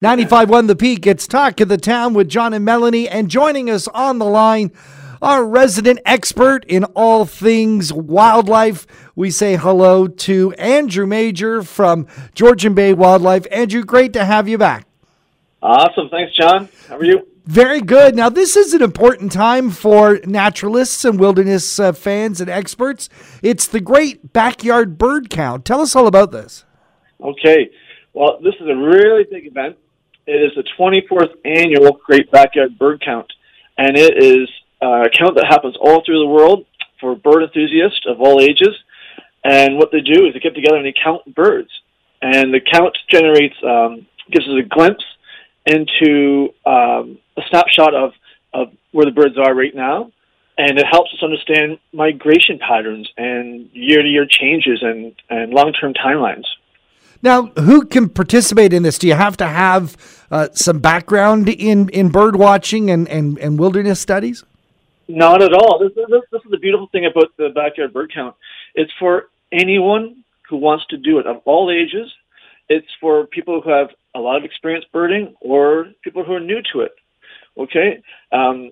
95.1 The Peak, it's Talk of the Town with John and Melanie, and joining us on the line, our resident expert in all things wildlife. We say hello to Andrew Major from Georgian Bay Wildlife. Andrew, great to have you back. Awesome. Thanks, John. How are you? Very good. Now, this is an important time for naturalists and wilderness uh, fans and experts. It's the Great Backyard Bird Count. Tell us all about this. Okay. Well, this is a really big event. It is the 24th annual Great Backyard Bird Count, and it is a count that happens all through the world for bird enthusiasts of all ages. And what they do is they get together and they count birds, and the count generates um, gives us a glimpse into um, a snapshot of of where the birds are right now, and it helps us understand migration patterns and year to year changes and and long term timelines. Now, who can participate in this? Do you have to have uh, some background in, in bird watching and, and, and wilderness studies? Not at all. This, this, this is the beautiful thing about the backyard bird count. It's for anyone who wants to do it of all ages. It's for people who have a lot of experience birding or people who are new to it. Okay, um,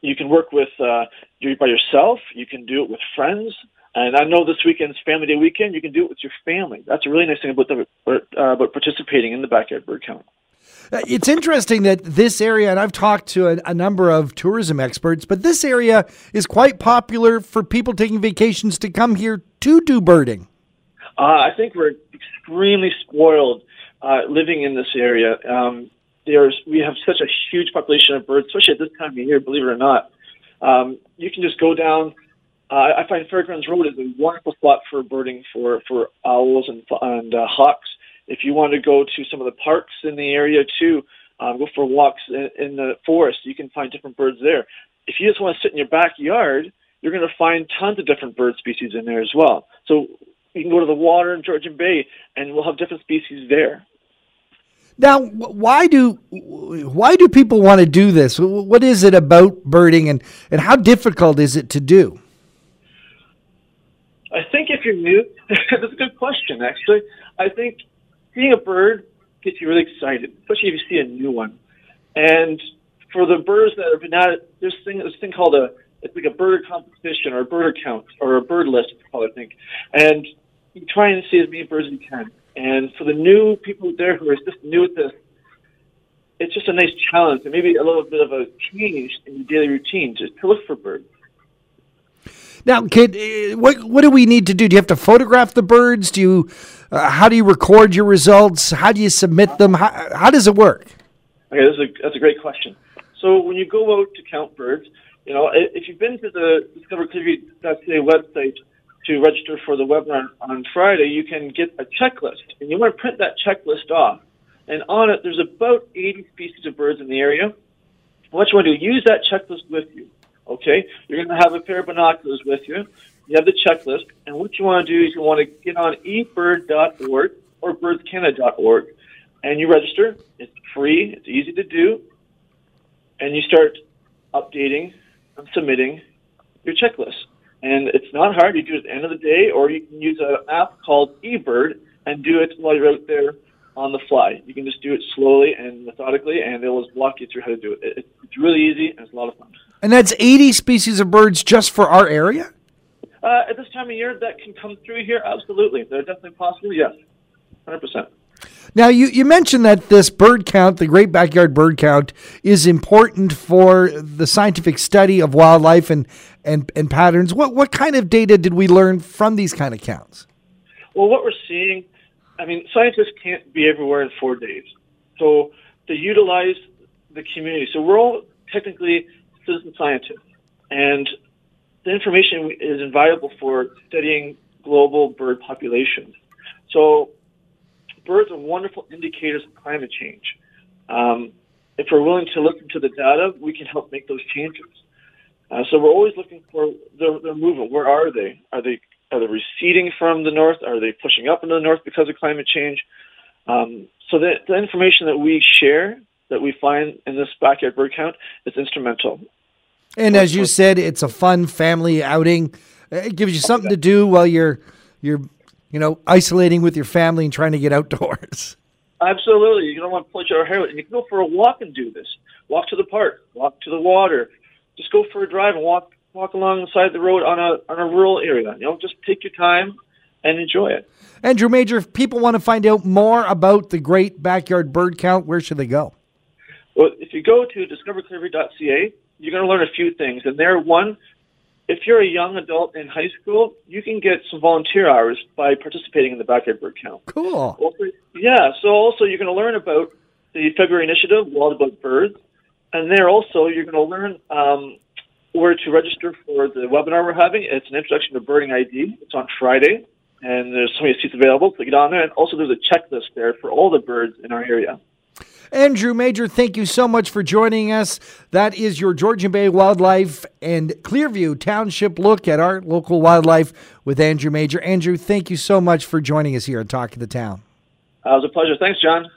you can work with uh, you by yourself. You can do it with friends. And I know this weekend's Family Day weekend. You can do it with your family. That's a really nice thing about the, uh, about participating in the backyard bird count. Uh, it's interesting that this area, and I've talked to a, a, number of tourism experts, but this area is quite popular for people taking vacations to come here to do birding. Uh, I think we're extremely spoiled uh, living in this area. Um, there's we have such a huge population of birds, especially at this time of year. Believe it or not, um, you can just go down uh, I find Fairgrounds Road is a wonderful spot for birding for, for owls and, and uh, hawks. If you want to go to some of the parks in the area too, um, go for walks in, in the forest, you can find different birds there. If you just want to sit in your backyard, you're going to find tons of different bird species in there as well. So you can go to the water in Georgian Bay, and we'll have different species there. Now, why do why do people want to do this? What is it about birding, and, and how difficult is it to do? New, that's a good question, actually. I think seeing a bird gets you really excited, especially if you see a new one. And for the birds that have been it, there's thing, this thing called a, it's like a bird competition or a bird count or a bird list, I think. And you try and see as many birds as you can. And for the new people there who are just new at this, it's just a nice challenge and maybe a little bit of a change in your daily routine just to look for birds. Now, kid, eh, what what do we need to do? Do you have to photograph the birds? Do you uh, how do you record your results? How do you submit them? How, how does it work? Okay, that's a that's a great question. So when you go out to count birds, you know if you've been to the Discover Clearview.ca website to register for the webinar on Friday, you can get a checklist, and you want to print that checklist off. And on it, there's about 80 species of birds in the area. What you want to do, use that checklist with you. Okay, you're going to have a pair of binoculars with you. You have the checklist, and what you want to do is you want to get on ebird.org or birdscanada.org, and you register. It's free. It's easy to do, and you start updating and submitting your checklist. And it's not hard. You do it at the end of the day, or you can use an app called eBird and do it while you're out there on the fly. You can just do it slowly and methodically, and it'll walk you through how to do it. It's really easy and it's a lot of fun. And that's 80 species of birds just for our area? Uh, at this time of year, that can come through here. Absolutely. They're definitely possible. Yes. 100%. Now, you, you mentioned that this bird count, the Great Backyard Bird Count, is important for the scientific study of wildlife and, and, and patterns. What, what kind of data did we learn from these kind of counts? Well, what we're seeing I mean, scientists can't be everywhere in four days. So they utilize the community. So we're all technically citizen scientists, and the information is invaluable for studying global bird populations. So birds are wonderful indicators of climate change. Um, if we're willing to look into the data, we can help make those changes. Uh, so we're always looking for their, their movement. Where are they? Are they are they receding from the north? Are they pushing up into the north because of climate change? Um, so the, the information that we share, that we find in this backyard bird count, is instrumental. And as you said, it's a fun family outing. It gives you something to do while you're you're you know isolating with your family and trying to get outdoors. Absolutely. You don't want to push your hair. And you can go for a walk and do this. Walk to the park, walk to the water. Just go for a drive and walk walk along the side of the road on a on a rural area. You know, just take your time and enjoy it. Andrew Major, if people want to find out more about the great backyard bird count, where should they go? Well, if you go to discoverclearview.ca, you're going to learn a few things. And there, one, if you're a young adult in high school, you can get some volunteer hours by participating in the backyard bird count. Cool. Also, yeah. So also, you're going to learn about the February initiative, Wild About Birds, and there also you're going to learn um, where to register for the webinar we're having. It's an introduction to birding ID. It's on Friday, and there's so many seats available. So get on there, and also there's a checklist there for all the birds in our area. Andrew Major, thank you so much for joining us. That is your Georgian Bay Wildlife and Clearview Township look at our local wildlife with Andrew Major. Andrew, thank you so much for joining us here on Talk of the Town. Uh, it was a pleasure. Thanks, John.